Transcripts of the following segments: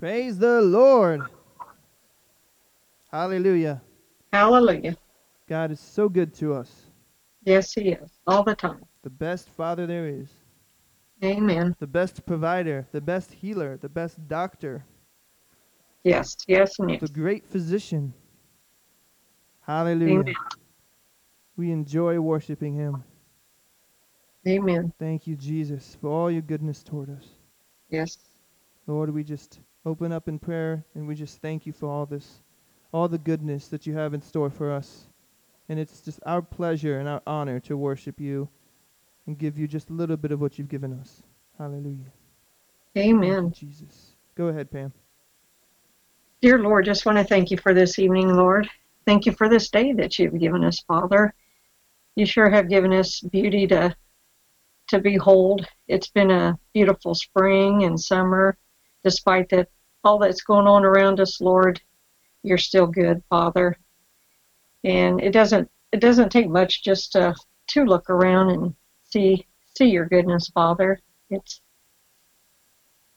Praise the Lord. Hallelujah. Hallelujah. God is so good to us. Yes, He is. All the time. The best father there is, Amen. the best provider, the best healer, the best doctor, Yes, yes, and yes. the great physician. Hallelujah. Amen. We enjoy worshiping him. Amen. Thank you, Jesus, for all your goodness toward us. Yes. Lord, we just open up in prayer and we just thank you for all this, all the goodness that you have in store for us. And it's just our pleasure and our honor to worship you and give you just a little bit of what you've given us. Hallelujah. Amen. Jesus. Go ahead, Pam. Dear Lord, just want to thank you for this evening, Lord. Thank you for this day that you've given us, Father. You sure have given us beauty to to behold. It's been a beautiful spring and summer, despite that all that's going on around us, Lord. You're still good, Father. And it doesn't it doesn't take much just to to look around and see see your goodness, Father. It's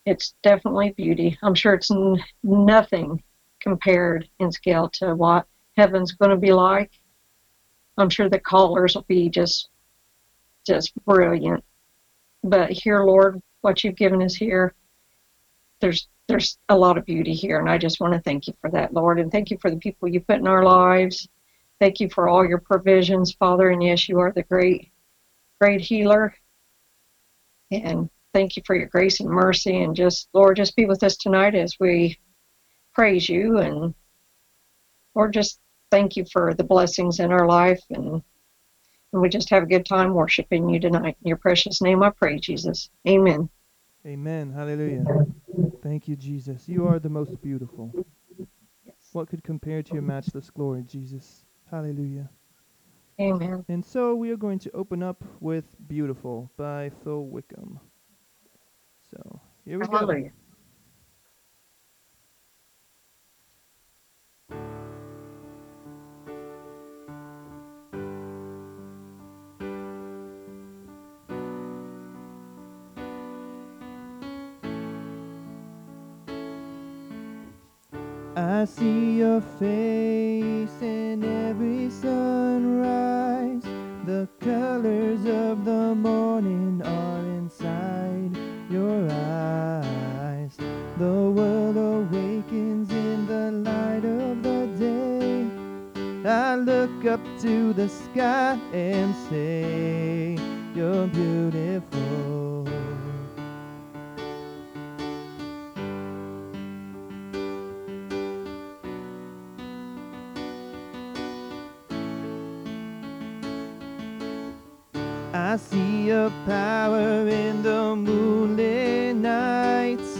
it's definitely beauty. I'm sure it's n- nothing compared in scale to what heaven's going to be like. I'm sure the callers will be just just brilliant. But here, Lord, what you've given us here, there's there's a lot of beauty here, and I just want to thank you for that, Lord, and thank you for the people you put in our lives. Thank you for all your provisions, Father, and yes, you are the great, great healer. And thank you for your grace and mercy, and just Lord, just be with us tonight as we praise you, and Lord, just thank you for the blessings in our life, and and we just have a good time worshiping you tonight. In your precious name I pray, Jesus. Amen. Amen. Hallelujah. Thank you, Jesus. You are the most beautiful. Yes. What could compare to your matchless glory, Jesus? Hallelujah. Amen. And so we are going to open up with Beautiful by Phil Wickham. So here we go. I see your face in every sunrise. The colors of the morning are inside your eyes. The world awakens in the light of the day. I look up to the sky and say, You're beautiful. I see a power in the moonlit nights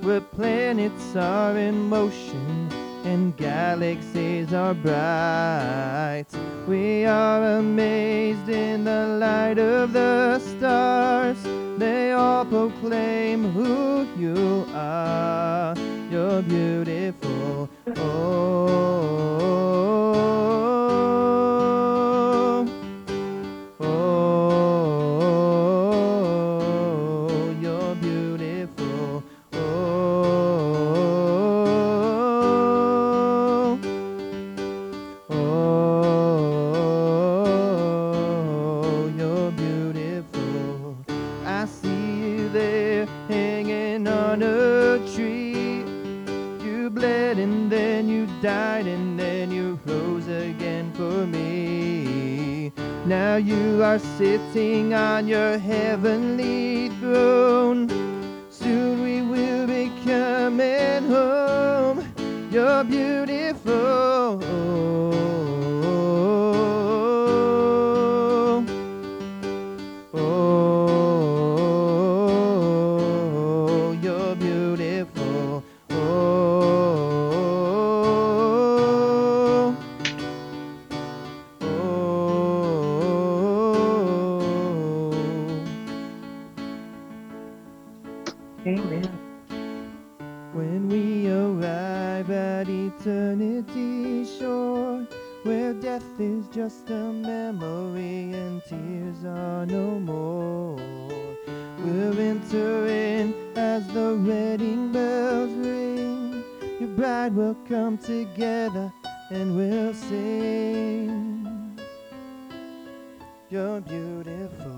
where planets are in motion and galaxies are bright. We are amazed in the light of the stars. They all proclaim who you are. You're beautiful. Oh. Oh, are sitting on your heavenly throne. come together and we'll sing. You're beautiful.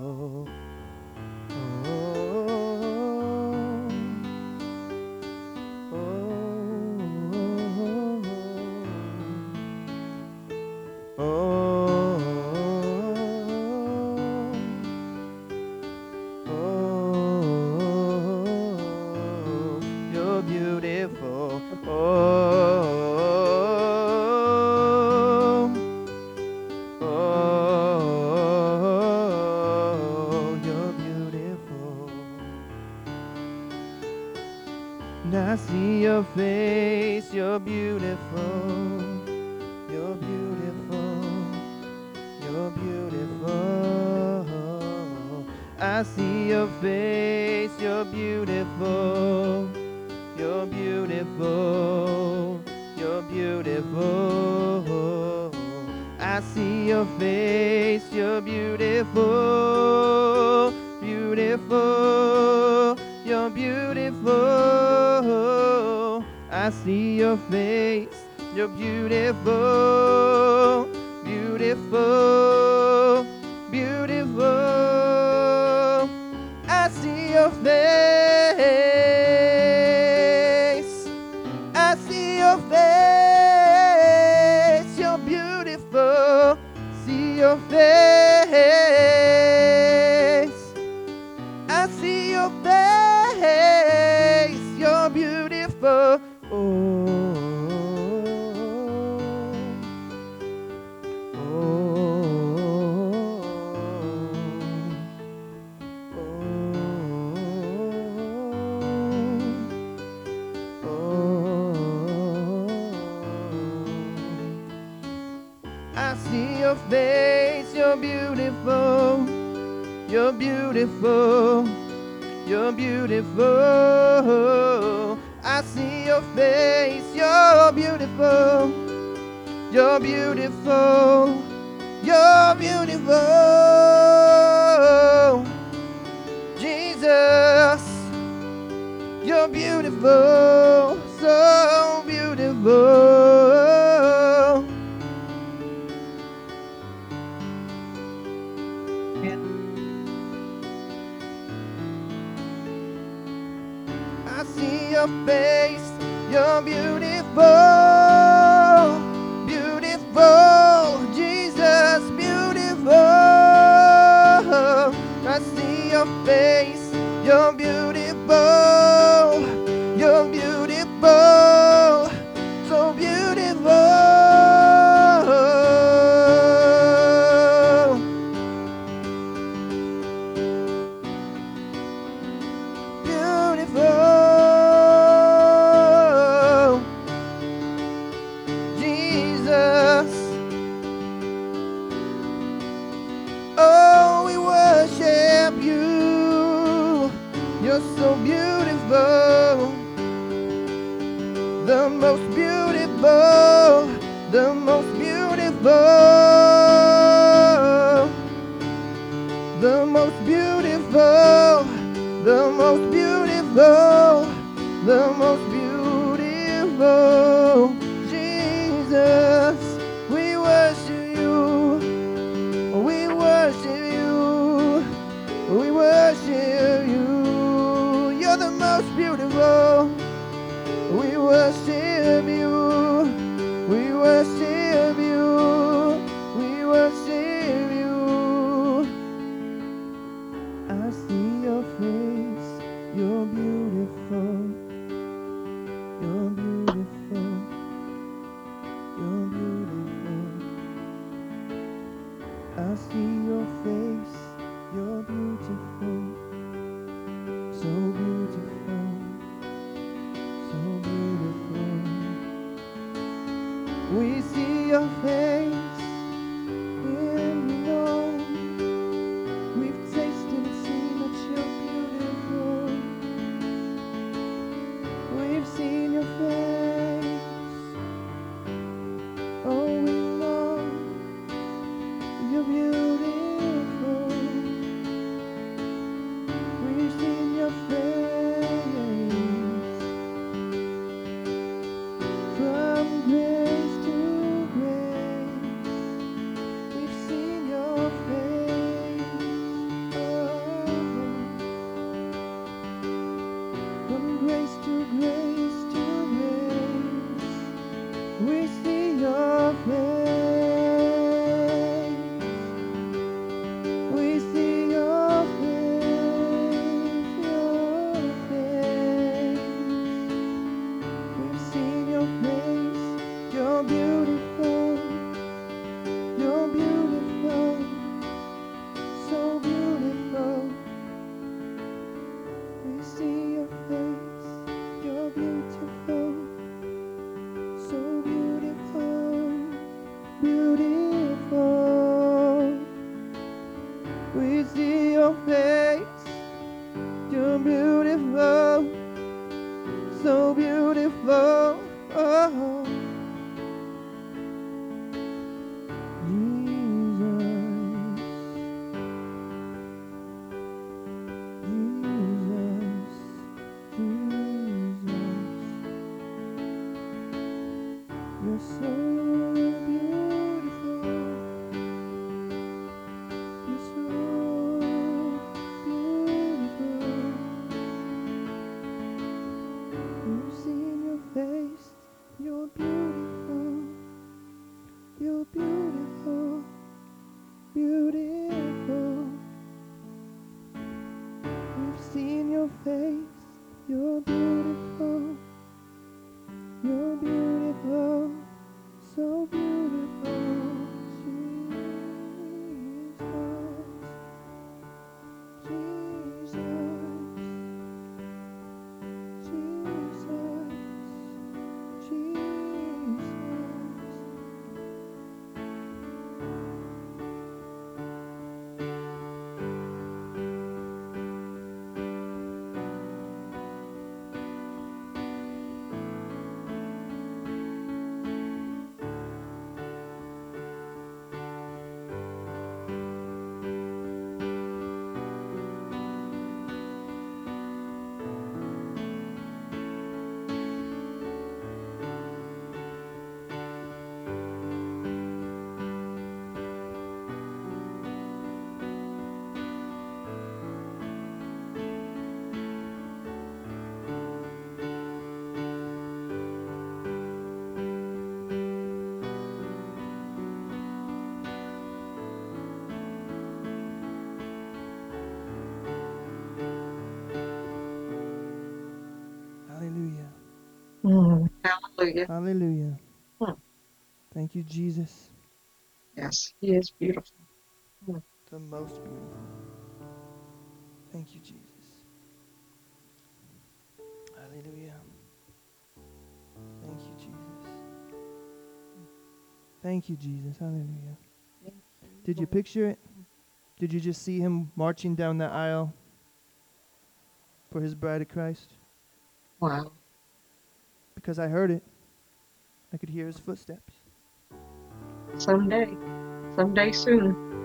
I see your face, you're beautiful, beautiful, Jesus, beautiful. I see your face, you're Mm, hallelujah. Hallelujah. Hmm. Thank you, Jesus. Yes, he is beautiful. The most beautiful. Thank you, Jesus. Hallelujah. Thank you, Jesus. Thank you, Jesus. Hallelujah. Did you picture it? Did you just see him marching down the aisle for his bride of Christ? Wow. Because I heard it. I could hear his footsteps. Someday. Someday soon.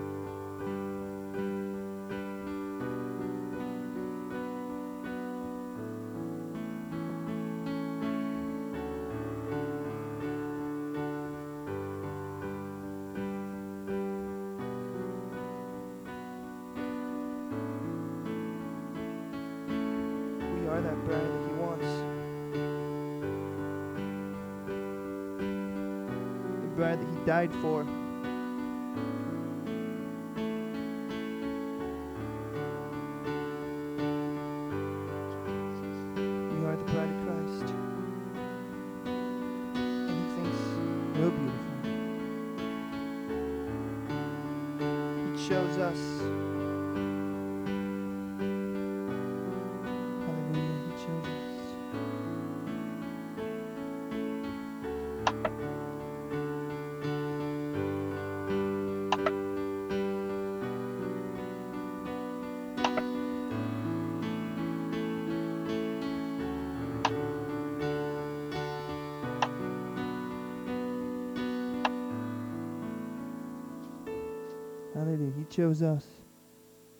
Chose us.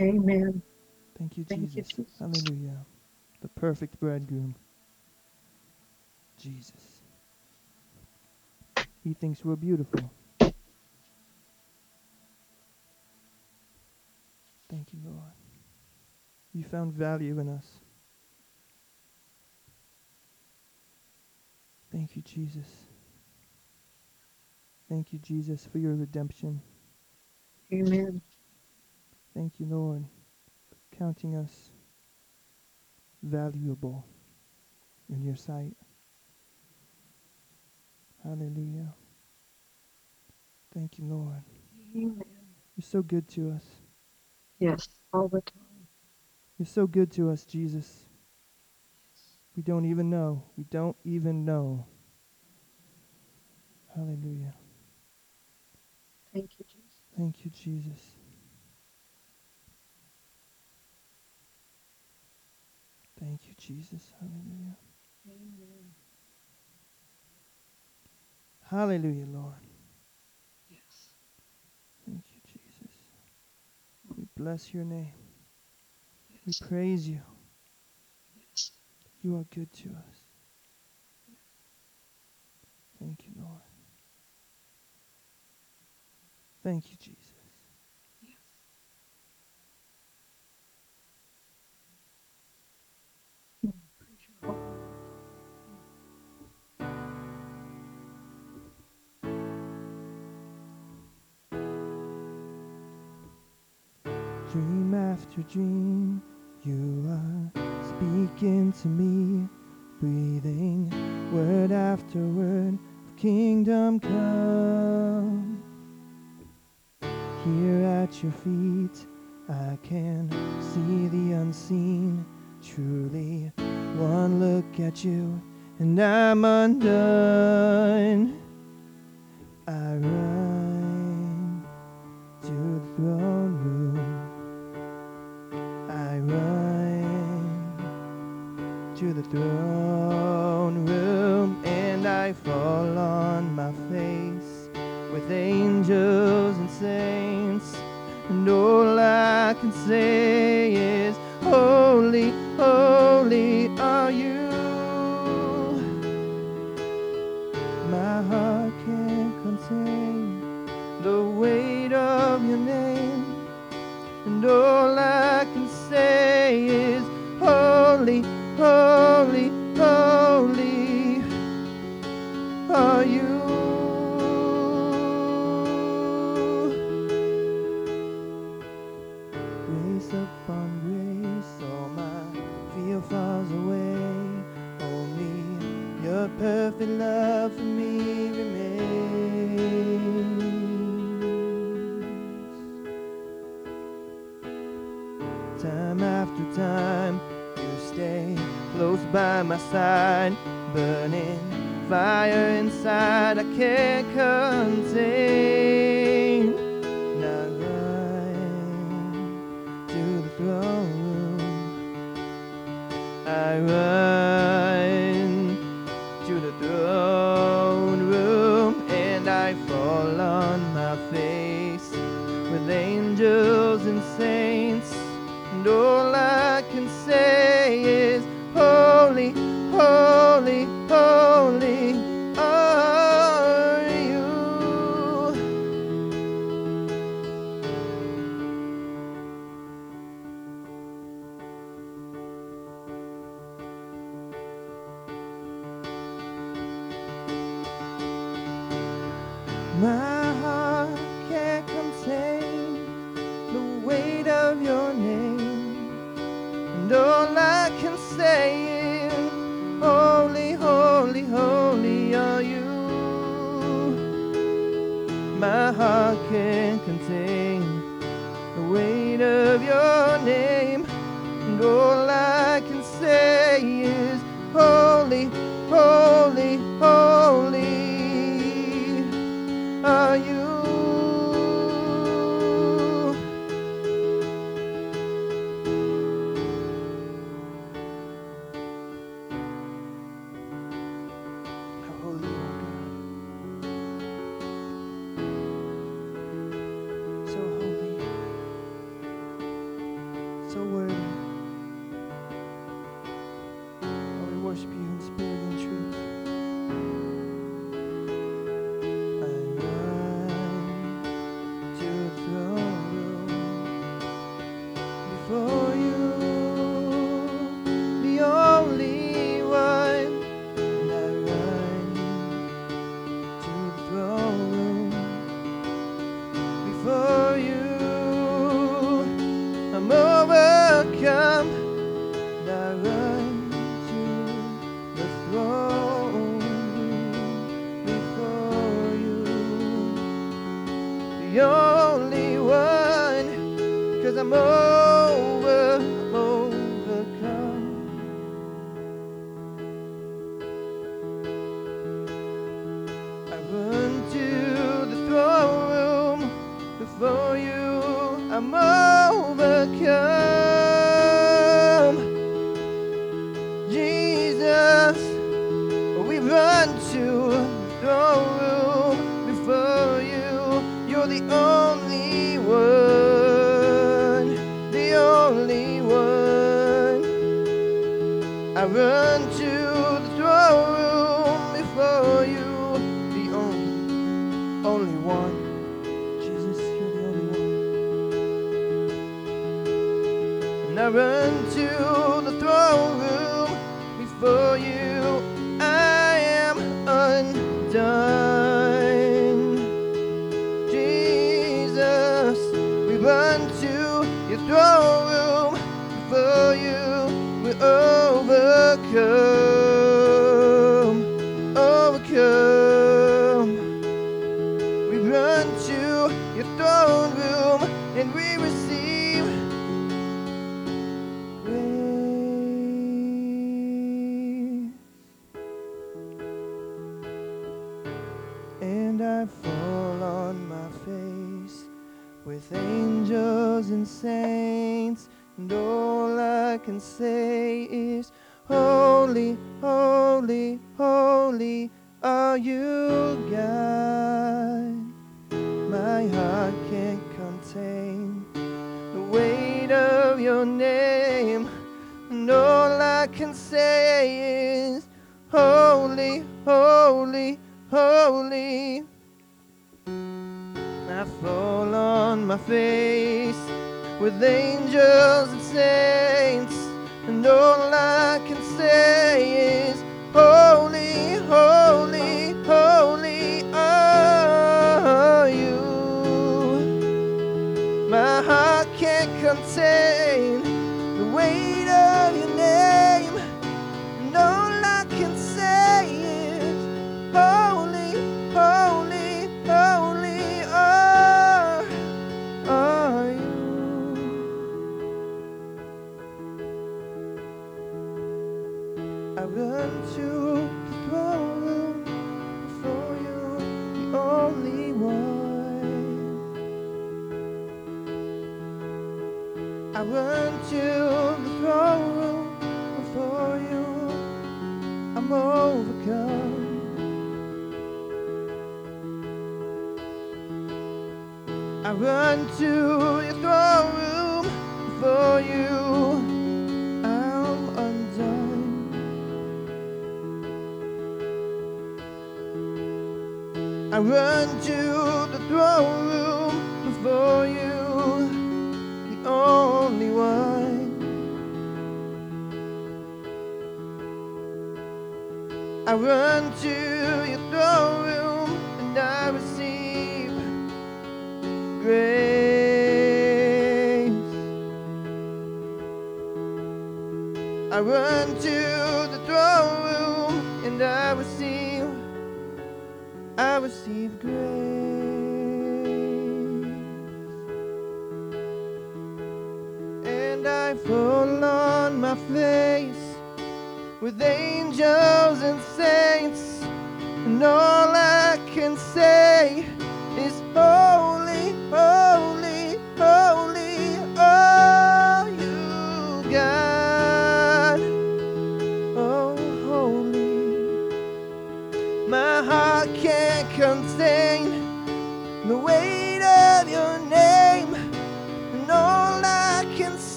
Amen. Thank you, Thank you, Jesus. Jesus. Hallelujah. The perfect bridegroom. Jesus. He thinks we're beautiful. Thank you, Lord. You found value in us. Thank you, Jesus. Thank you, Jesus, for your redemption. Amen. Thank you, Lord, for counting us valuable in your sight. Hallelujah. Thank you, Lord. Amen. You're so good to us. Yes, all the time. You're so good to us, Jesus. We don't even know. We don't even know. Hallelujah. Thank you, Jesus. Thank you, Jesus. Thank you, Jesus. Hallelujah. Amen. Hallelujah, Lord. Yes. Thank you, Jesus. We bless your name. Yes. We praise you. Yes. You are good to us. Yes. Thank you, Lord. Thank you, Jesus. Dream after dream, you are speaking to me, breathing word after word of kingdom come. Here at your feet, I can see the unseen. Truly, one look at you, and I'm undone. I run to the throne. throne room and I fall on my face with angels and saints. And all I can say is, Holy, holy are you. My heart can't contain the weight of your name. And all I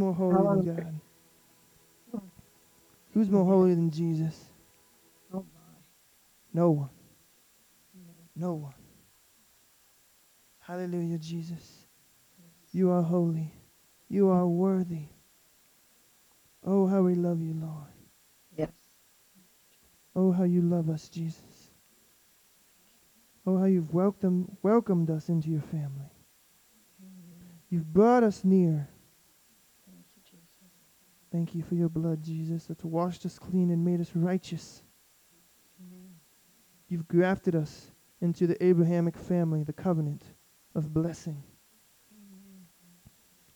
more holy than. God? Who's more holy than Jesus? Oh No one. No one. Hallelujah, Jesus. You are holy. You are worthy. Oh, how we love you, Lord. Yes. Oh, how you love us, Jesus. Oh, how you've welcomed, welcomed us into your family. You've brought us near. Thank you, for your blood, Jesus, that's washed us clean and made us righteous. Amen. You've grafted us into the Abrahamic family, the covenant of blessing.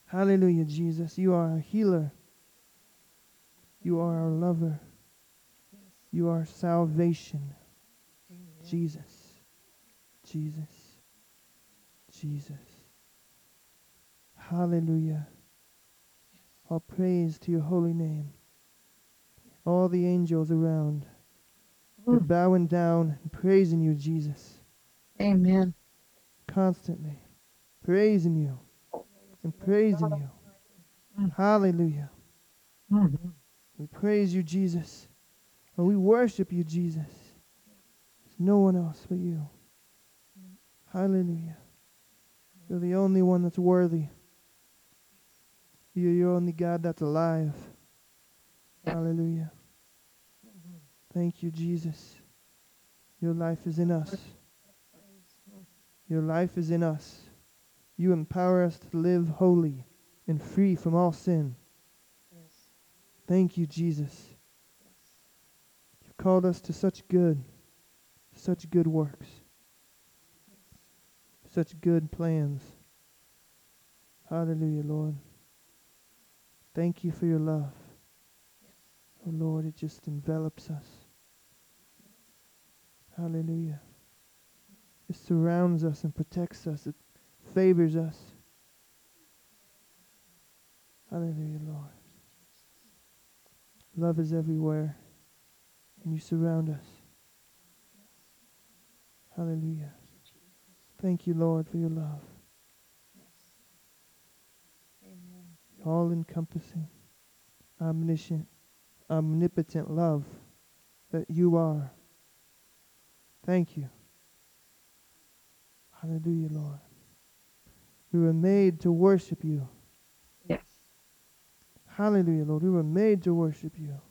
Hallelujah, Jesus. You are our healer. You are our lover. Yes. You are salvation. Amen. Jesus. Jesus. Jesus. Hallelujah. All praise to your holy name. All the angels around, they're Mm. bowing down and praising you, Jesus, Amen. constantly. Praising you and praising you. Mm. Hallelujah. Mhm. We praise you, Jesus. And we worship you, Jesus. There's no one else but you. Hallelujah. You're the only one that's worthy. You're the only God that's alive. Hallelujah. Thank you, Jesus. Your life is in us. Your life is in us. You empower us to live holy and free from all sin. Thank you, Jesus. You've called us to such good, such good works, such good plans. Hallelujah, Lord. Thank you for your love. Oh, Lord, it just envelops us. Hallelujah. It surrounds us and protects us. It favors us. Hallelujah, Lord. Love is everywhere, and you surround us. Hallelujah. Thank you, Lord, for your love. All encompassing, omniscient, omnipotent love that you are. Thank you. Hallelujah, Lord. We were made to worship you. Yes. Hallelujah, Lord. We were made to worship you. You,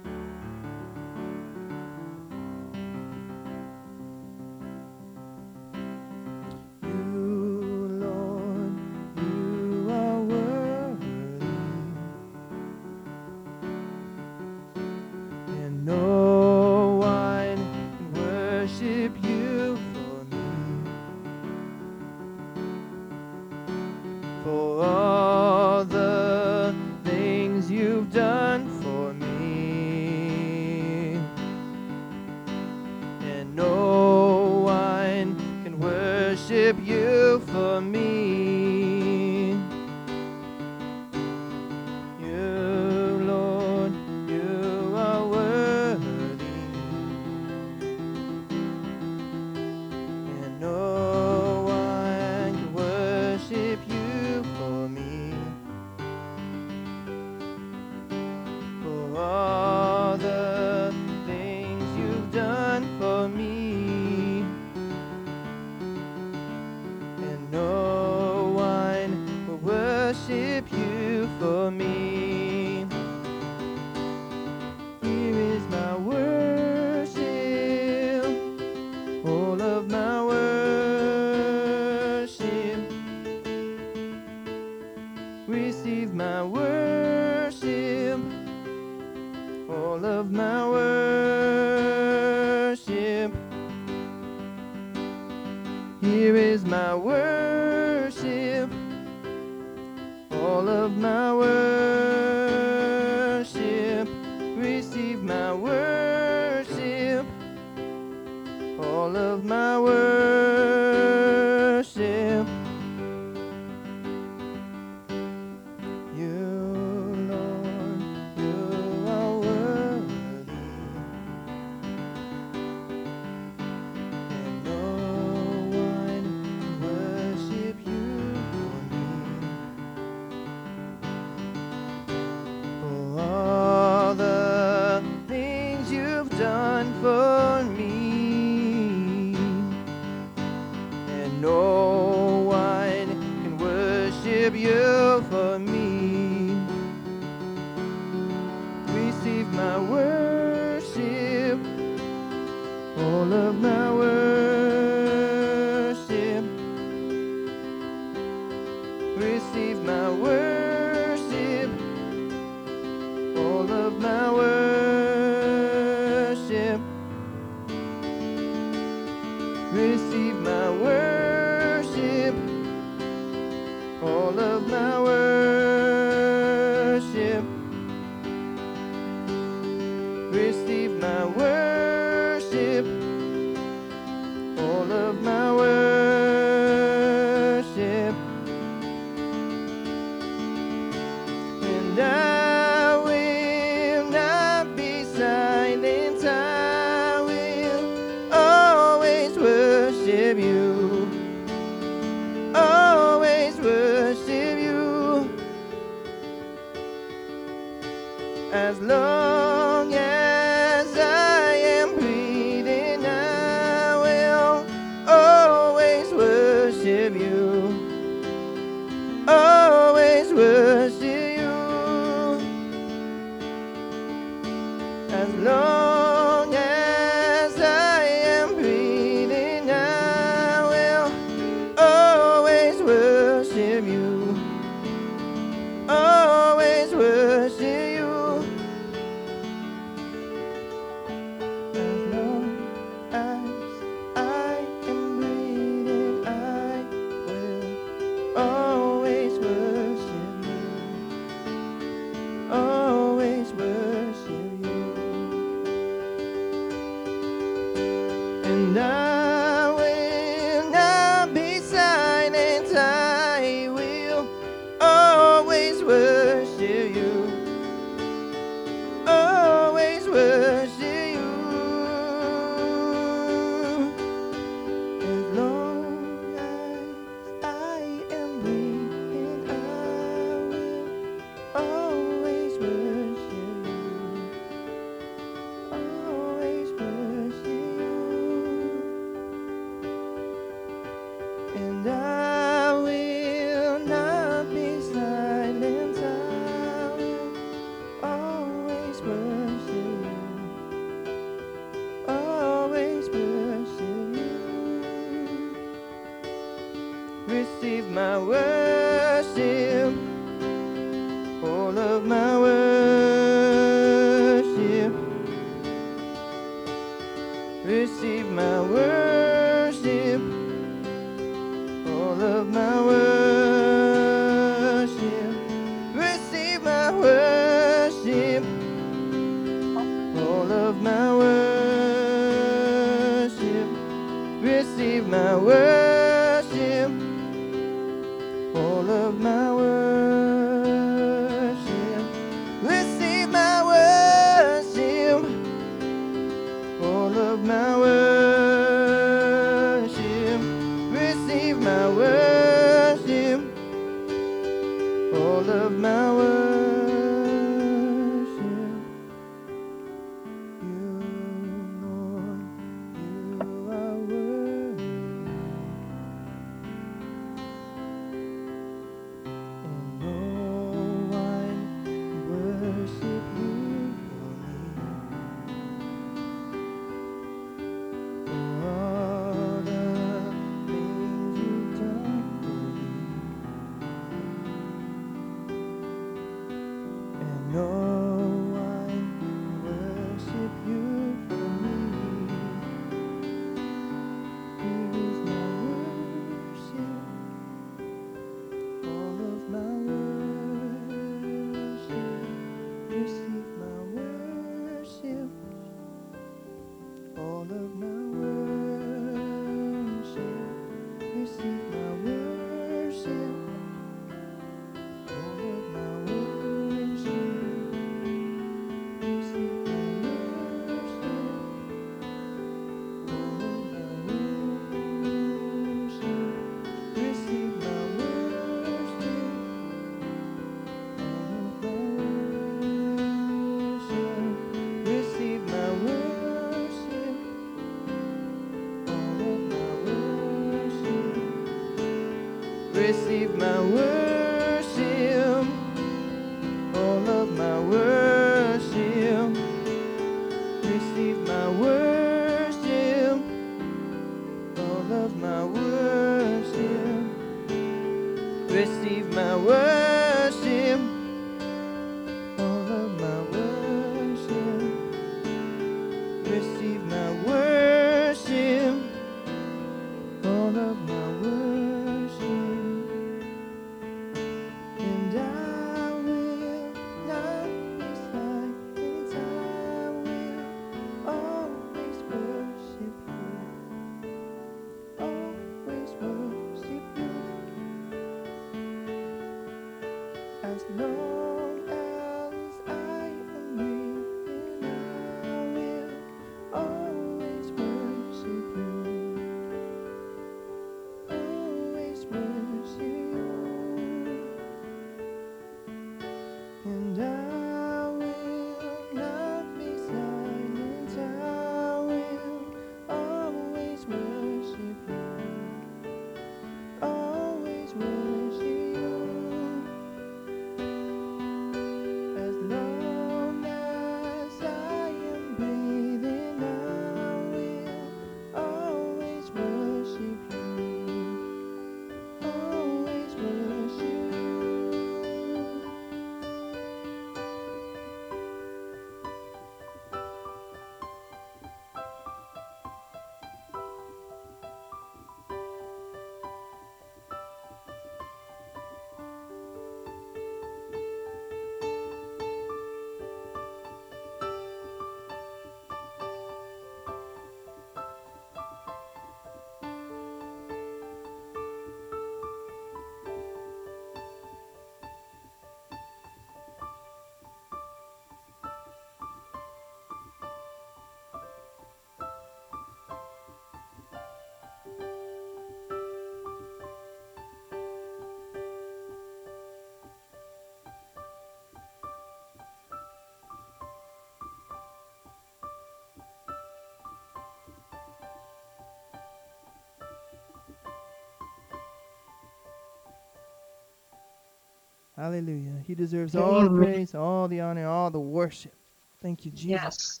Hallelujah. He deserves all the praise, all the honor, all the worship. Thank you, Jesus. Yes.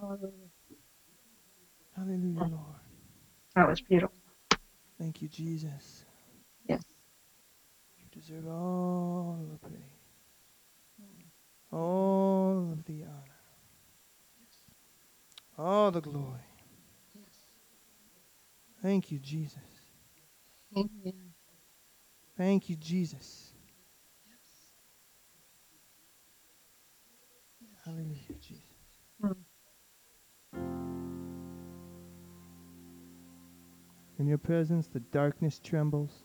Hallelujah. Hallelujah, Lord. That was beautiful. Thank you, Jesus. Yes. You deserve all the praise, all of the honor, all the glory. Thank you, Jesus. Amen. Thank you, Jesus. presence, the darkness trembles.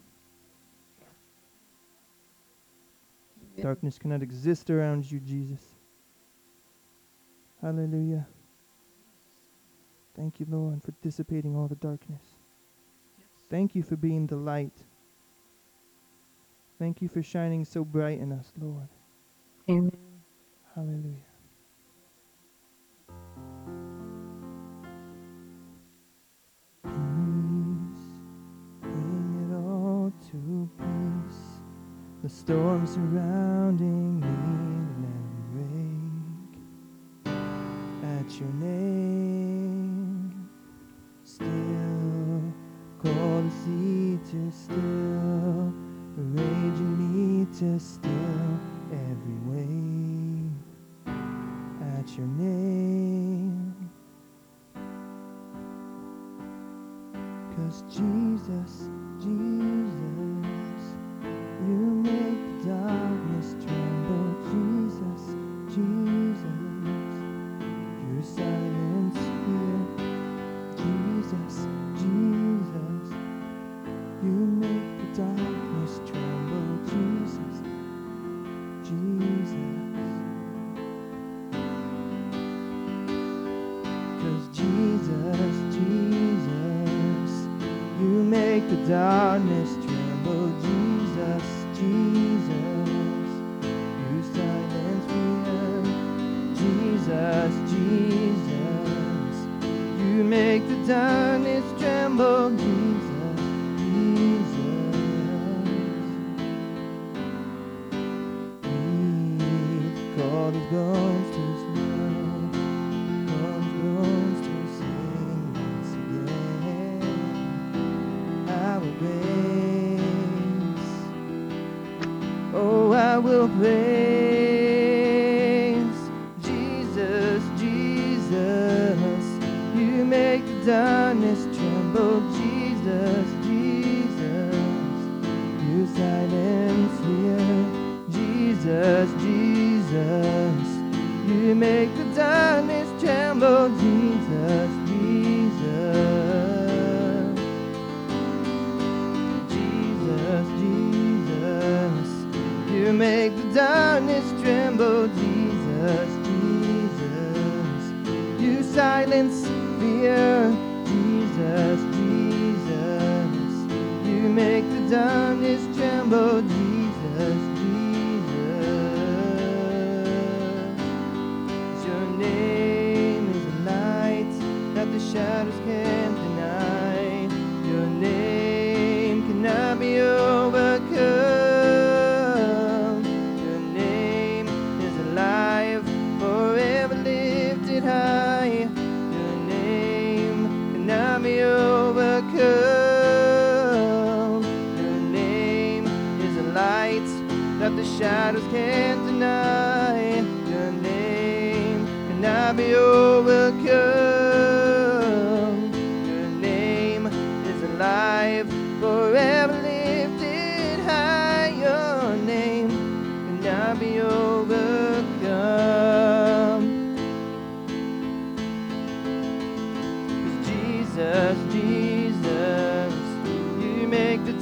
Darkness cannot exist around you, Jesus. Hallelujah. Thank you, Lord, for dissipating all the darkness. Yes. Thank you for being the light. Thank you for shining so bright in us, Lord. Amen. Hallelujah. Cause Jesus, Jesus.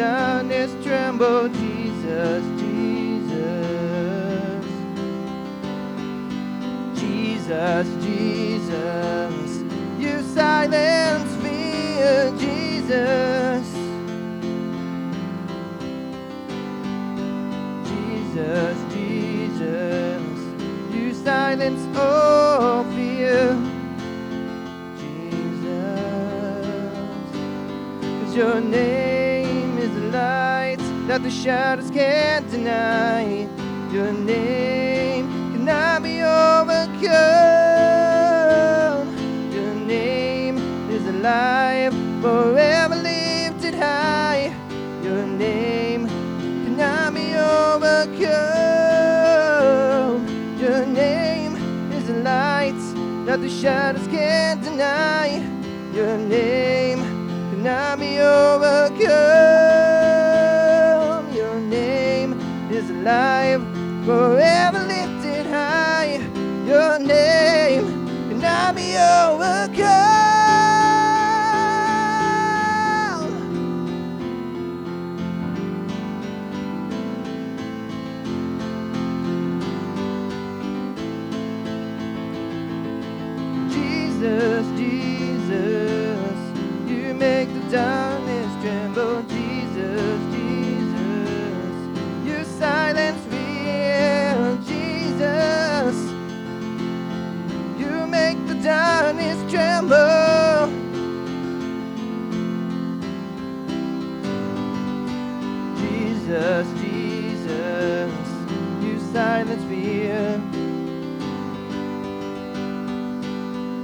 darkness tremble, Jesus, Jesus. Jesus, Jesus. You silence fear, Jesus. Jesus, Jesus. You silence all fear. your name that the shadows can't deny. Your name cannot be overcome. Your name is alive, forever lifted high. Your name cannot be overcome. Your name is a light that the shadows can't deny. Your name cannot be overcome. Is alive, forever lifted high. Your name cannot be overcome. Jesus, Jesus, you silence fear.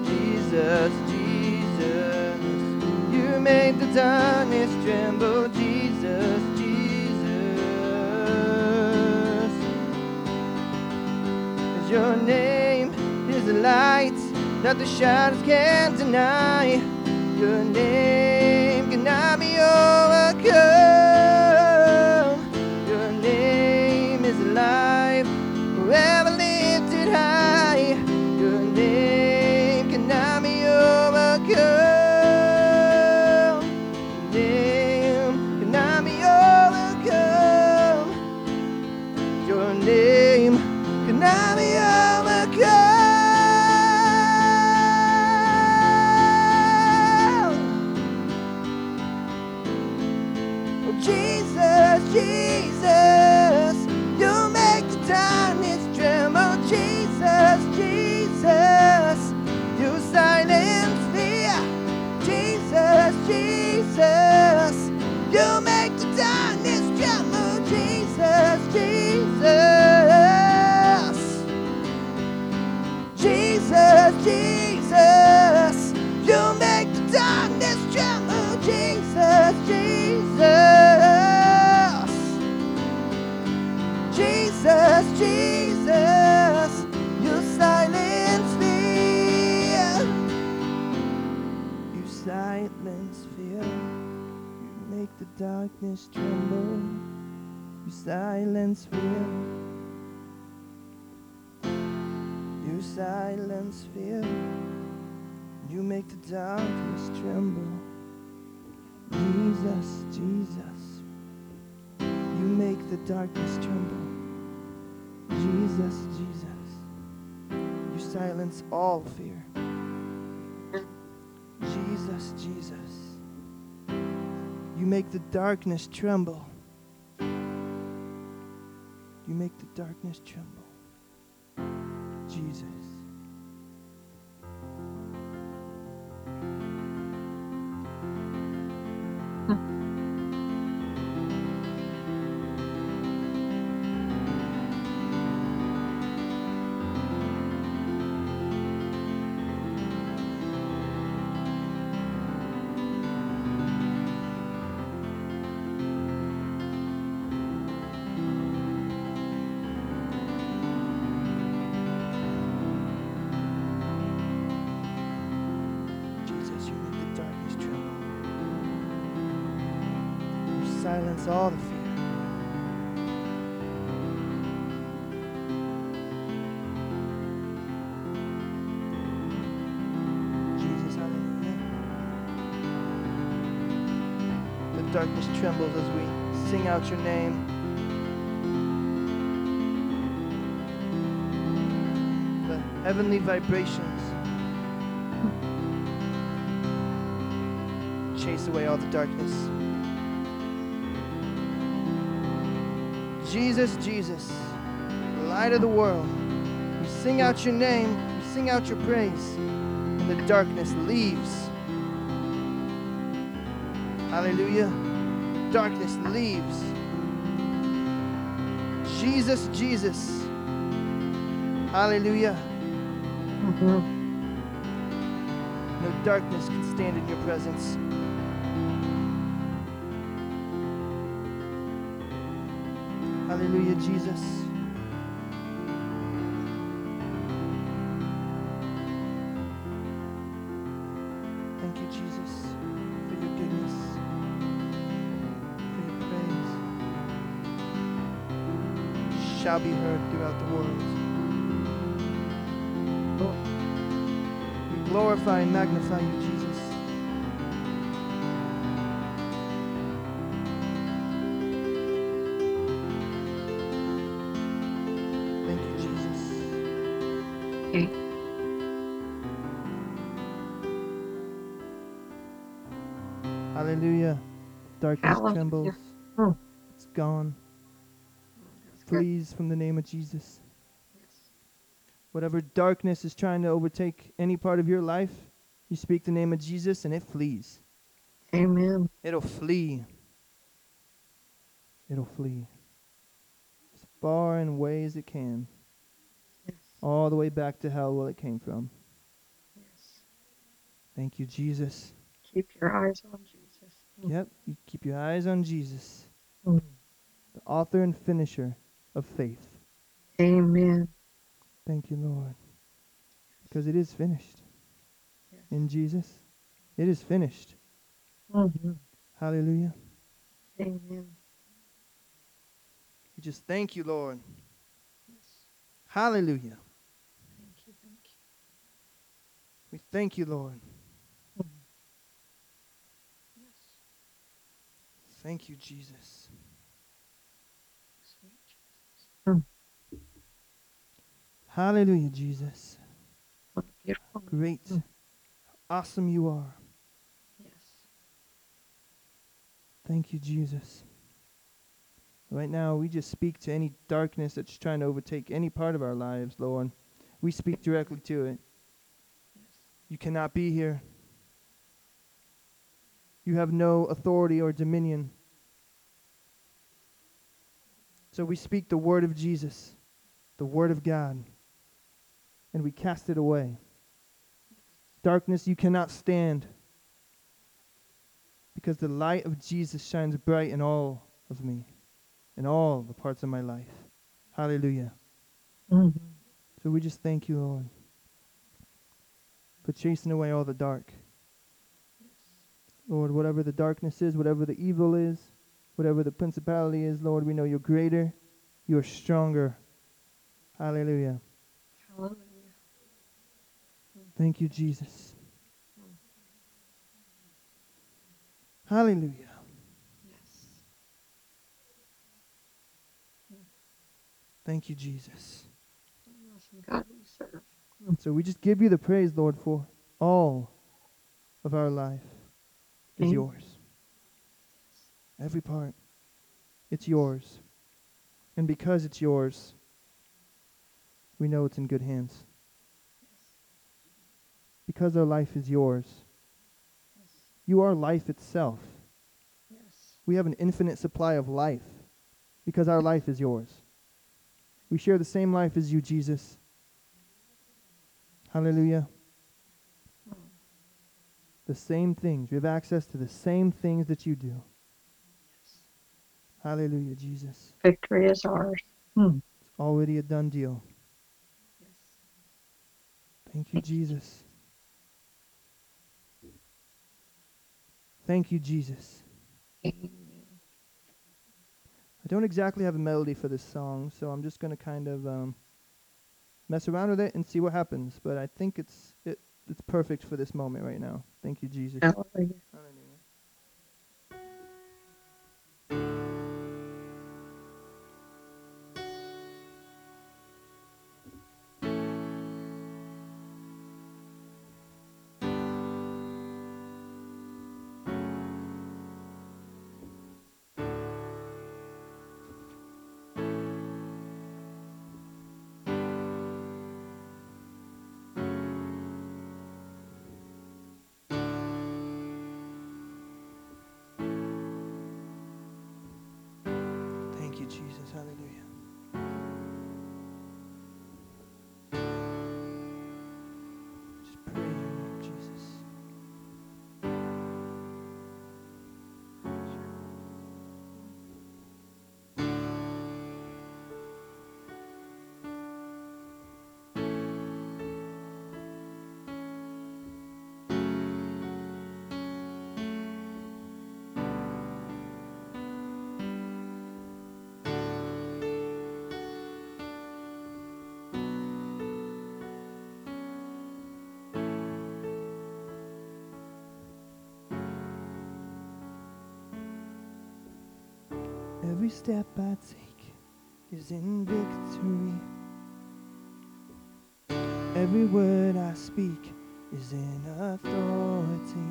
Jesus, Jesus, you made the darkness tremble. Jesus, Jesus, 'Cause your name is a light that the shadows can't deny. Your name darkness tremble. You silence fear. You silence fear. You make the darkness tremble. Jesus, Jesus. You make the darkness tremble. Jesus, Jesus. You silence all fear. Jesus, Jesus. You make the darkness tremble. You make the darkness tremble. Jesus. All the fear. The darkness trembles as we sing out your name. The heavenly vibrations chase away all the darkness. Jesus, Jesus, the light of the world, We sing out your name, we sing out your praise, and the darkness leaves. Hallelujah. The darkness leaves. Jesus, Jesus. Hallelujah. Mhm. No darkness can stand in your presence. Jesus. Thank you, Jesus, for your goodness, praise. Shall be heard throughout the world. We glorify and magnify you, Darkness trembles. Hmm. It's gone. That's good. Flees from the name of Jesus. Yes. Whatever darkness is trying to overtake any part of your life, you speak the name of Jesus and it flees. Amen. It'll flee. It'll flee. As far and away as it can. Yes. All the way back to hell where it came from. Yes. Thank you, Jesus. Keep your eyes on Jesus. Mm. Yep, you keep your eyes on Jesus, Mm. the author and finisher of faith. Amen. Thank you, Lord. Because it is finished. Yes. In Jesus, it is finished. Mhm. Hallelujah. Amen. We just thank you, Lord. Yes. Hallelujah. Thank you. Thank you. We thank you, Lord. Mhm. Yes. Thank you, Jesus. Hallelujah, Jesus. Great. Awesome you are. Yes. Thank you, Jesus. Right now, we just speak to any darkness that's trying to overtake any part of our lives, Lord. We speak directly to it. Yes. You cannot be here. You have no authority or dominion. So we speak the word of Jesus, the word of God, and we cast it away. Darkness, you cannot stand because the light of Jesus shines bright in all of me, in all the parts of my life. Hallelujah. Mhm. So we just thank you, Lord, for chasing away all the dark. Lord, whatever the darkness is, whatever the evil is, whatever the principality is, Lord, we know you're greater, you're stronger. Hallelujah. Hallelujah. Thank you, Jesus. Hallelujah. Yes. Thank you, Jesus. God we serve. So we just give you the praise, Lord, for all of our life is Amen. yours. Every part. It's yours. And because it's yours, we know it's in good hands. Because our life is yours. You are life itself. We have an infinite supply of life because our life is yours. We share the same life as you, Jesus. Hallelujah. The same things. We have access to the same things that you do. Yes. Hallelujah, Jesus. Victory is ours. Mm. It's already a done deal. Yes. Thank you, Jesus. Thank you, Jesus. Amen. I don't exactly have a melody for this song, so I'm just going to kind of um, mess around with it and see what happens. But I think it's it, it's perfect for this moment right now. Thank you, Jesus. Hallelujah. Hallelujah. Every step I take is in victory. Every word I speak is in authority.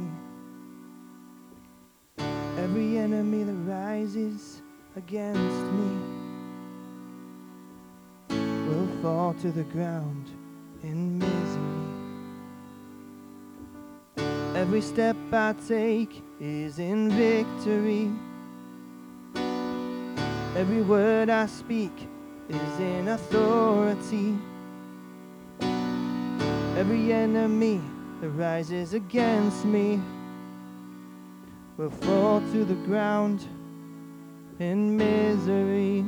Every enemy that rises against me will fall to the ground in misery. Every step I take is in victory. Every word I speak is in authority. Every enemy that rises against me will fall to the ground in misery.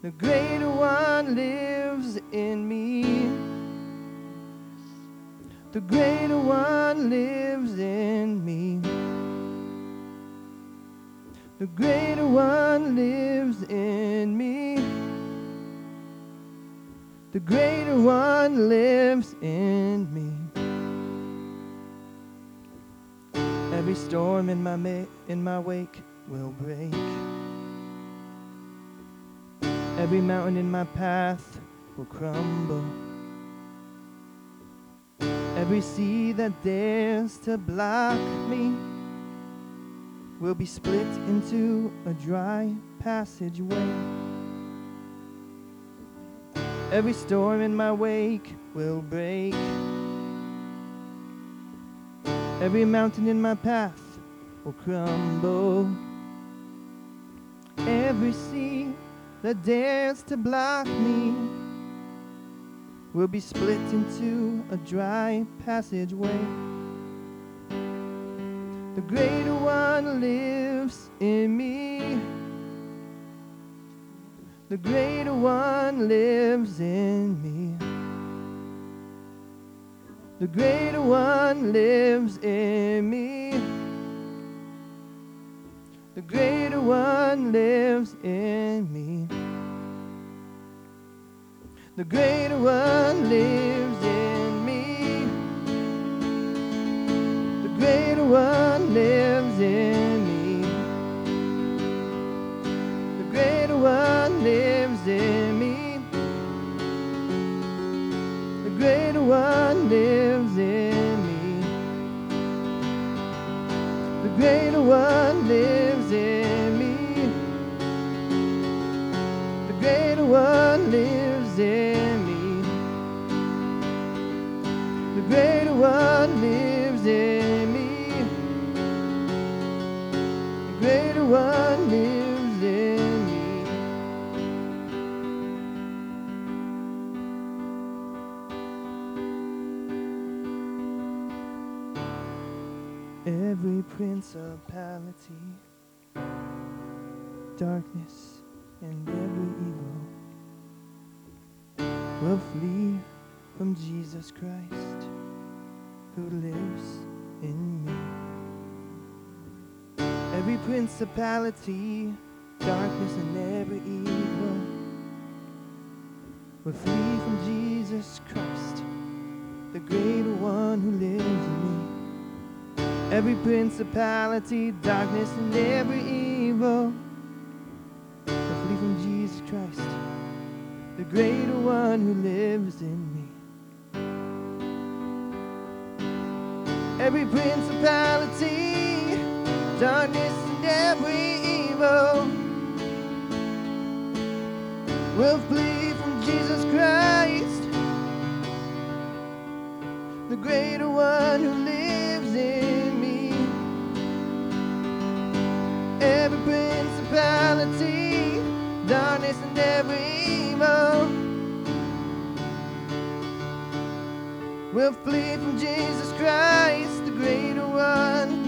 The greater one lives in me. The greater one lives in me. The greater one lives in me. The greater one lives in me. Every storm in my ma- in my wake will break. Every mountain in my path will crumble. Every sea that dares to block me will be split into a dry passageway. Every storm in my wake will break. Every mountain in my path will crumble. Every sea that dares to block me will be split into a dry passageway. The greater one lives in me. The greater one lives in me. The greater one lives in me. The greater one lives in me. The greater one lives in me. The greater one lives in me. The greater one lives in me. The greater one lives in me. The greater one lives in me. The greater one lives in me. The greater one lives Every principality, darkness, and every evil will flee from Jesus Christ who lives in me. Every principality, darkness, and every evil will flee from Jesus Christ, the greater one who lives in me. Every principality, darkness, and every evil will flee from Jesus Christ, the greater one who lives in me. Every principality, darkness, and every evil will flee from Jesus Christ, the greater one who And every evil We'll flee from Jesus Christ, the greater one.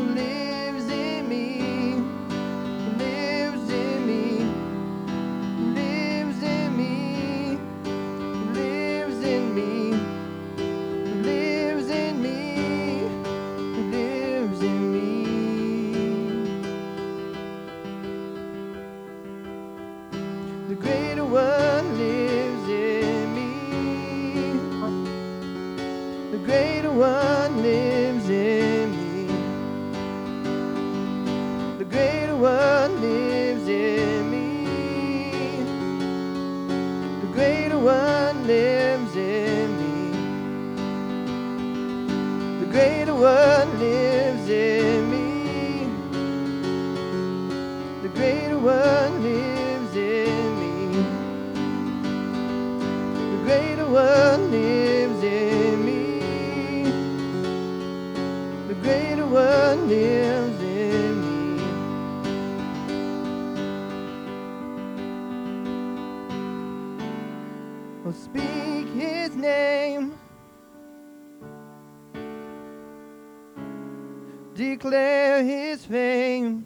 Declare his fame.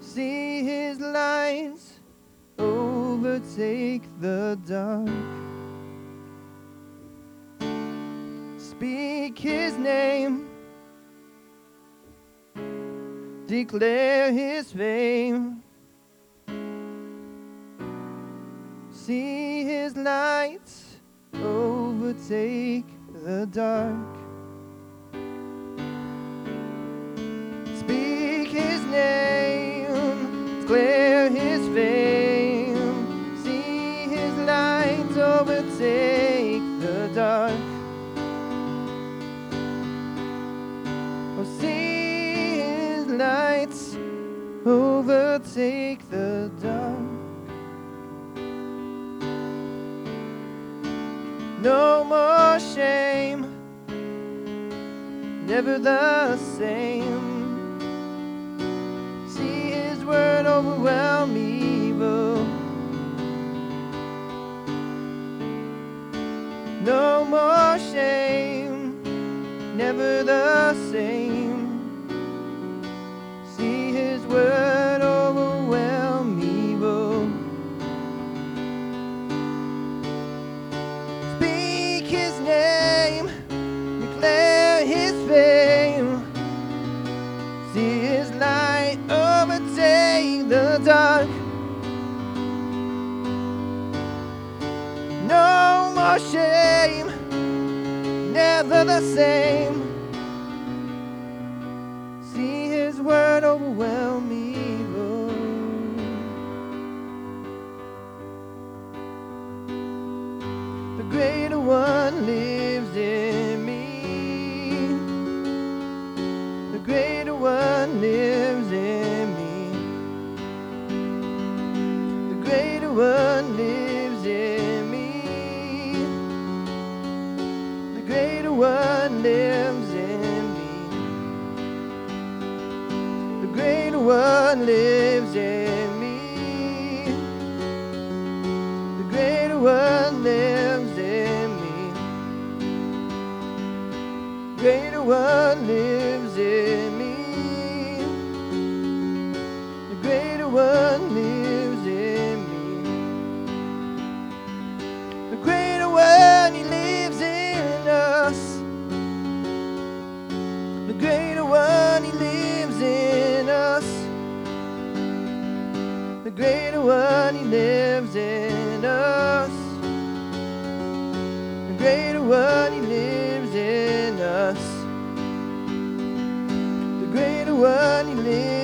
See his lights overtake the dark. Speak his name. Declare his fame. See his lights overtake the dark. Speak his name, declare his fame. See his light overtake the dark. Oh, see his lights overtake the dark. No never the same. See his word overwhelm evil. No more shame, never the same. See his word shame, never the same. Lives in me. The greater one lives in me. Greater one lives in me. The greater one lives greater one, he lives in us. The greater one, he lives in us. The greater one, he lives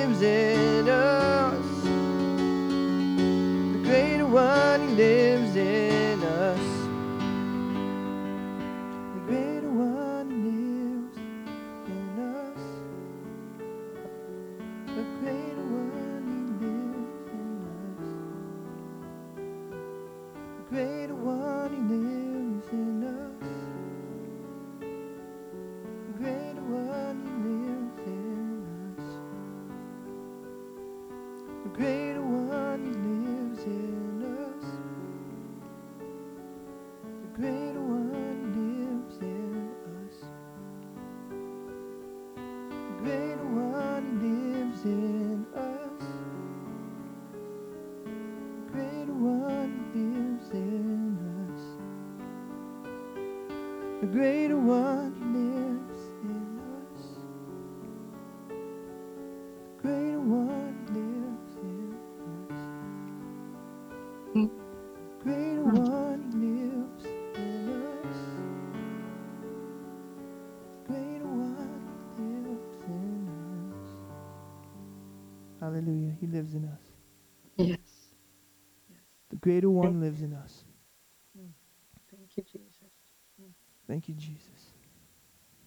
He lives in us. Yes. Yes. The greater one lives in us. Mm. Thank you, Jesus. Mm. Thank you, Jesus.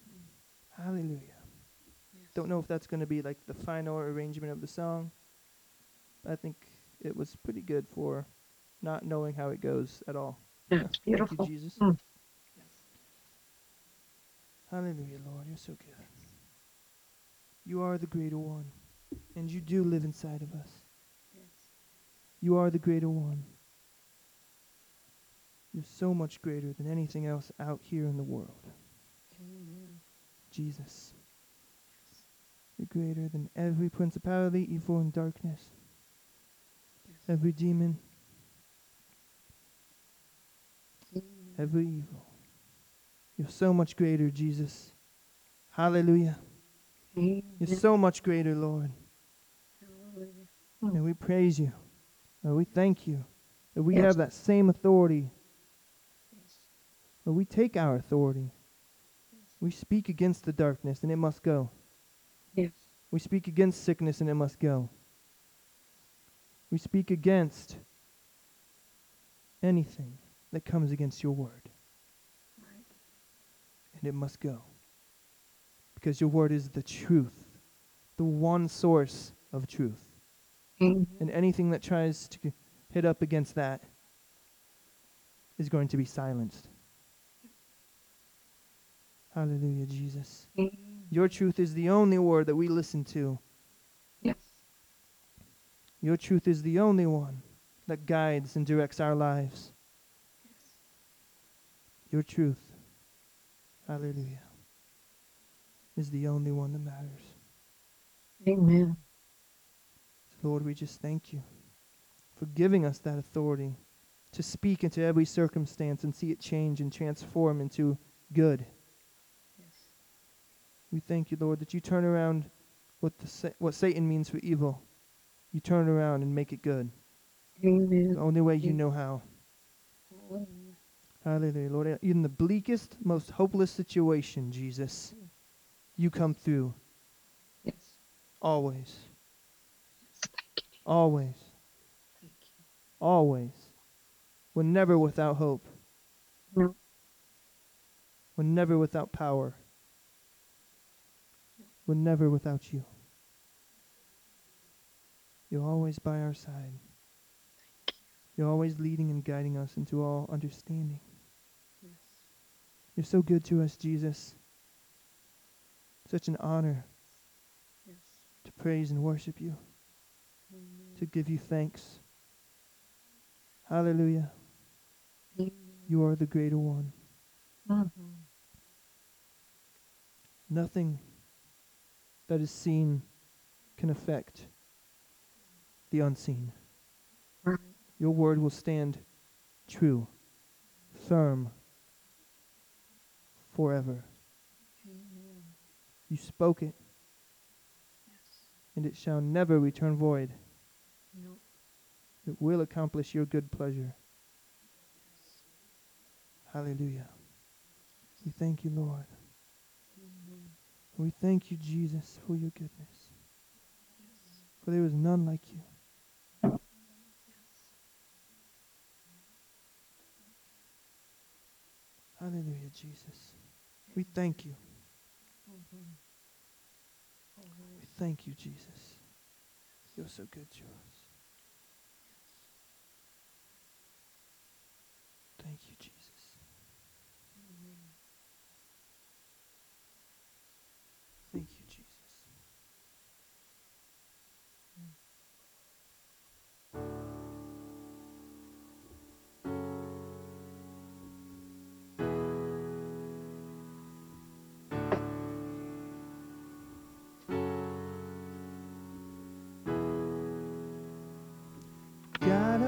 Mm. Hallelujah. Yes. Don't know if that's going to be like the final arrangement of the song. But I think it was pretty good for not knowing how it goes at all. Thank beautiful. you, Jesus. Mm. Yes. Hallelujah, Lord. You're so good. You are the greater one, and you do live inside of us. Yes. You are the greater one. You're so much greater than anything else out here in the world. Amen. Jesus. You're greater than every principality, evil, and darkness, Yes. every demon, Amen. every evil. You're so much greater, Jesus. Hallelujah. Amen. You're so much greater, Lord. And we praise you. And we thank you that we Yes. have that same authority. Yes. But we take our authority. We speak against the darkness and it must go. Yes. We speak against sickness and it must go. We speak against anything that comes against your word Right. and it must go. Because your word is the truth, the one source of truth. And anything that tries to hit up against that is going to be silenced. Hallelujah, Jesus. Amen. Your truth is the only word that we listen to. Yes. Your truth is the only one that guides and directs our lives. Yes. Your truth, hallelujah, is the only one that matters. Amen. Lord, we just thank you for giving us that authority to speak into every circumstance and see it change and transform into good. Yes. We thank you, Lord, that you turn around what, the, sa- what Satan means for evil. You turn around and make it good. Amen. The only way you know how. Hallelujah. Hallelujah, Lord. In the bleakest, most hopeless situation, Jesus, you come through Yes. always. Yes. Thank you. Always. Thank you. Always. We're never without hope. No. We're never without power. We're never without you. You're always by our side. You're always leading and guiding us into all understanding. Yes. You're so good to us, Jesus. Such an honor Yes. to praise and worship you. To give you thanks. Hallelujah. You are the greater one. Mhm. Nothing that is seen can affect the unseen. Your word will stand true, firm, forever. Amen. You spoke it, Yes. and it shall never return void. It will accomplish your good pleasure. Hallelujah. We thank you, Lord. We thank you, Jesus, for your goodness. For there is none like you. Hallelujah, Jesus. We thank you. We thank you, Jesus. You're so good to.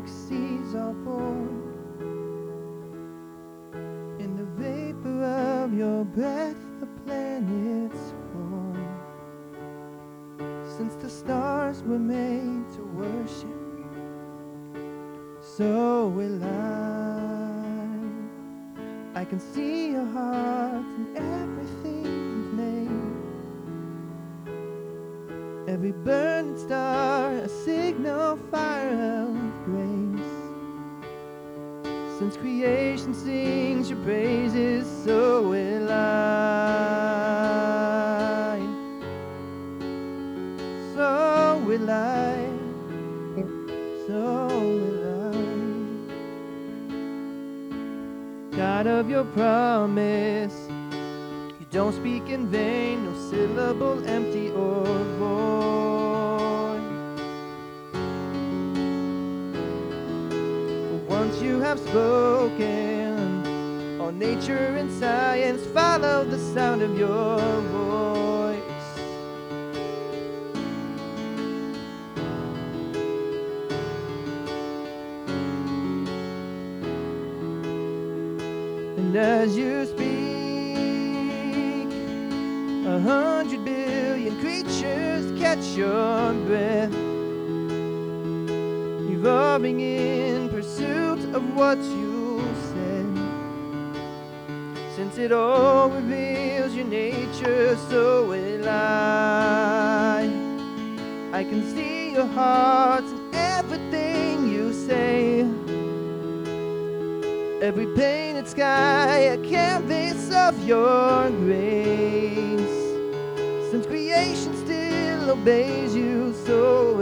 galaxies are born. In the vapor of your breath, the planets form. Since the stars were made to worship, so will I. I can see your heart in everything creation sings your praises, so will I. So will I. So will I. God of your promise, you don't speak in vain, no syllable empty or void. You have spoken, all nature and science follow the sound of your voice. And as you speak, a hundred billion creatures catch your breath, evolving of what you said. Since it all reveals your nature, so will I. I can see your heart in everything you say. Every painted sky, a canvas of your grace. Since creation still obeys you, so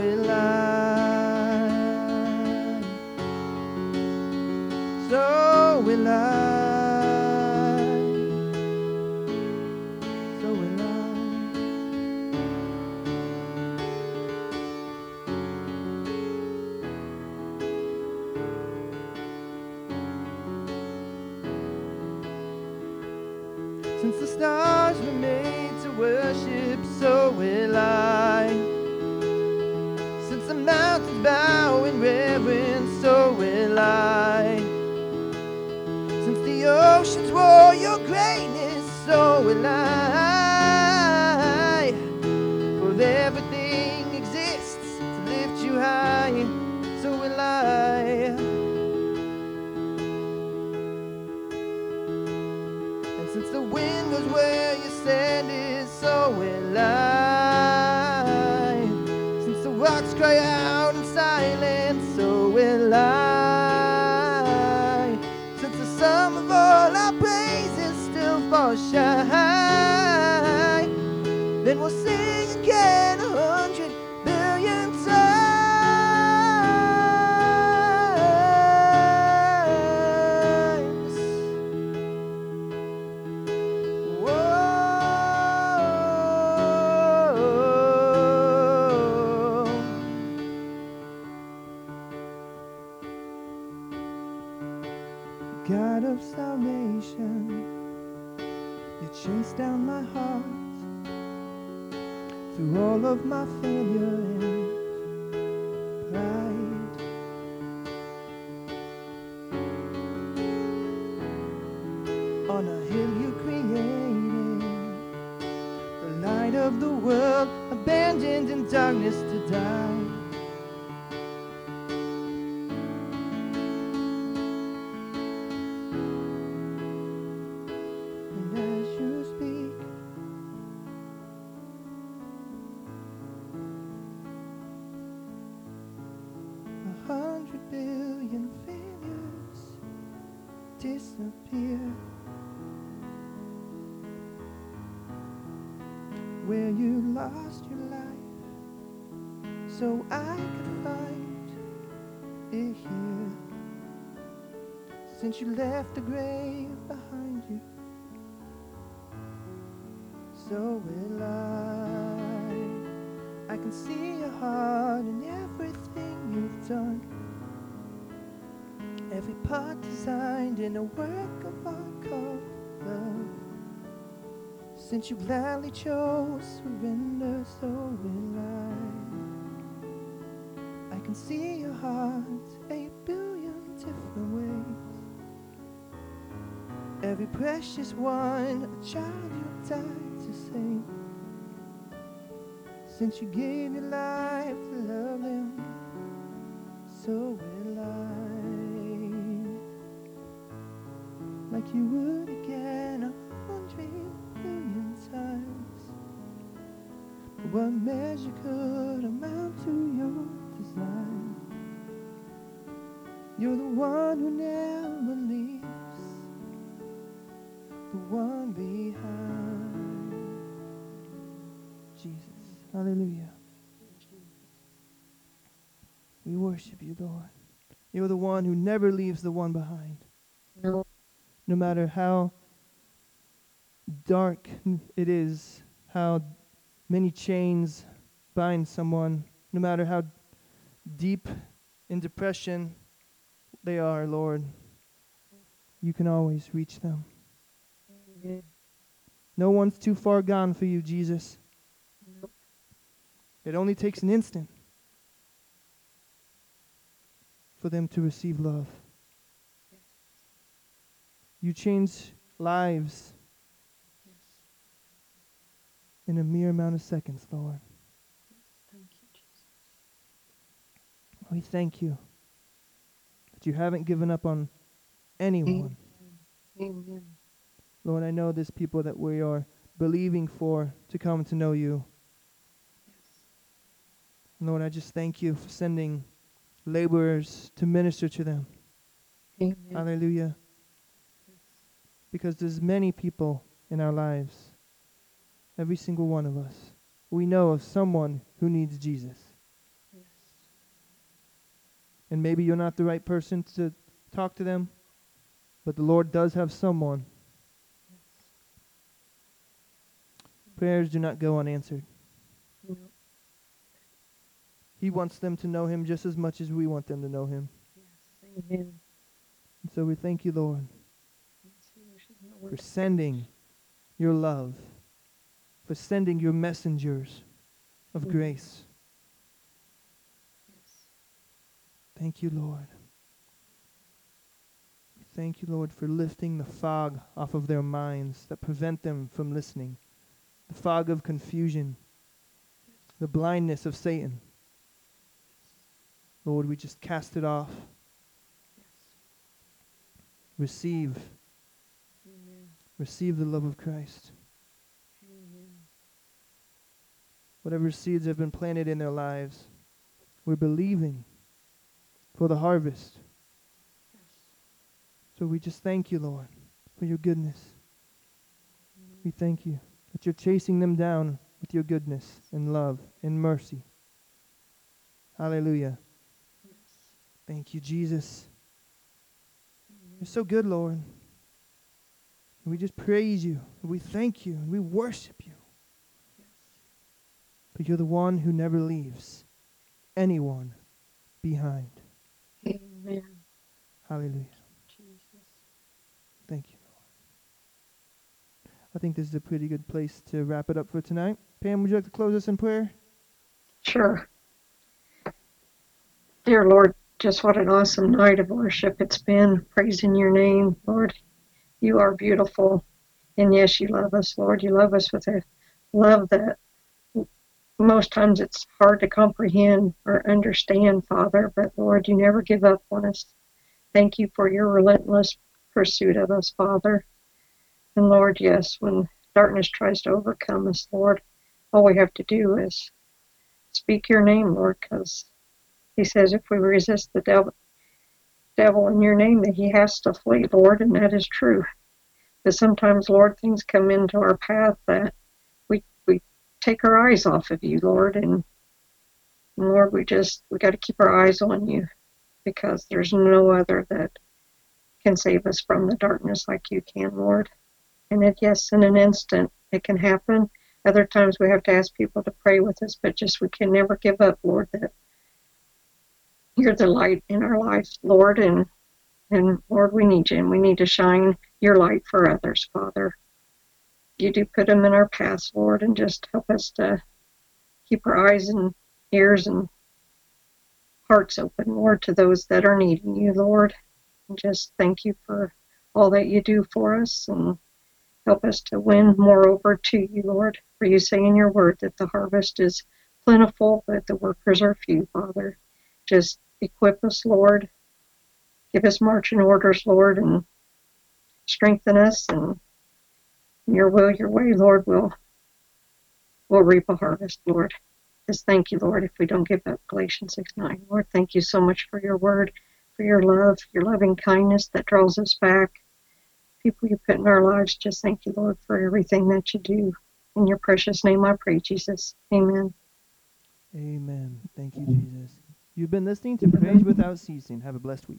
so I could find it here. Since you left the grave behind you, so will I. I can see your heart in everything you've done. Every part designed in a work of art called love. Since you gladly chose surrender, so will can see your heart a billion different ways. Every precious one, a child you died to save. Since you gave your life We worship you, Lord. You're the one who never leaves the one behind. No, No matter how dark it is, how many chains bind someone, no matter how deep in depression they are, Lord, you can always reach them. Amen. No one's too far gone for you, Jesus. It only takes an instant for them to receive love. You change lives in a mere amount of seconds, Lord. Thank you, Jesus. We thank you that you haven't given up on anyone. Amen. Lord, I know there's people that we are believing for to come to know you. Lord, I just thank you for sending laborers to minister to them. Amen. Hallelujah. Because there's many people in our lives, every single one of us. We know of someone who needs Jesus. Yes. And maybe you're not the right person to talk to them, but the Lord does have someone. Prayers do not go unanswered. He wants them to know Him just as much as we want them to know Him. Yes. Amen. And so we thank you, Lord, Yes, he wishes no for sending your love, for sending your messengers of Mhm. grace. Yes. Thank you, Lord. Thank you, Lord, for lifting the fog off of their minds that prevent them from listening. The fog of confusion, the blindness of Satan. Lord, we just cast it off. Yes. Receive, Amen. receive the love of Christ. Amen. Whatever seeds have been planted in their lives, we're believing for the harvest. Yes. So we just thank you, Lord, for your goodness. We thank you that you're chasing them down with your goodness and love and mercy. Hallelujah. Yes. Thank you, Jesus. You're so good, Lord. And we just praise you. And we thank you. And we worship you. Yes. For you're the one who never leaves anyone behind. Amen. Hallelujah. Jesus. Thank you, Lord. I think this is a pretty good place to wrap it up for tonight. Pam, would you like to close us in prayer? Sure. Dear Lord, just what an awesome night of worship it's been, praising your name, Lord. You are beautiful. And yes, you love us, Lord. You love us with a love that most times it's hard to comprehend or understand, Father. But Lord, you never give up on us. Thank you for your relentless pursuit of us, Father. And Lord, yes, when darkness tries to overcome us, Lord, all we have to do is speak your name, Lord, because he says if we resist the devil, devil in your name, that he has to flee, Lord, and that is true. But sometimes, Lord, things come into our path that we we take our eyes off of you, Lord, and, and Lord, we just we got to keep our eyes on you because there's no other that can save us from the darkness like you can, Lord. And it, yes, in an instant it can happen, Other times we have to ask people to pray with us, but just we can never give up, Lord, that you're the light in our lives, Lord, and and Lord, we need you, and we need to shine your light for others, Father. You do put them in our paths, Lord, and just help us to keep our eyes and ears and hearts open, Lord, to those that are needing you, Lord. And just thank you for all that you do for us and help us to win more over to you, Lord. For you say in your word that the harvest is plentiful, but the workers are few, Father. Just equip us, Lord. Give us marching orders, Lord, and strengthen us and your will, your way, Lord, will will reap a harvest, Lord. Just thank you, Lord, if we don't give up Galatians 6 9. Lord, thank you so much for your word, for your love, your loving kindness that draws us back. People you put in our lives, just thank you, Lord, for everything that you do. In your precious name I pray, Jesus. Amen. Amen. Thank you, Jesus. You've been listening to Praise Without Ceasing. Have a blessed week.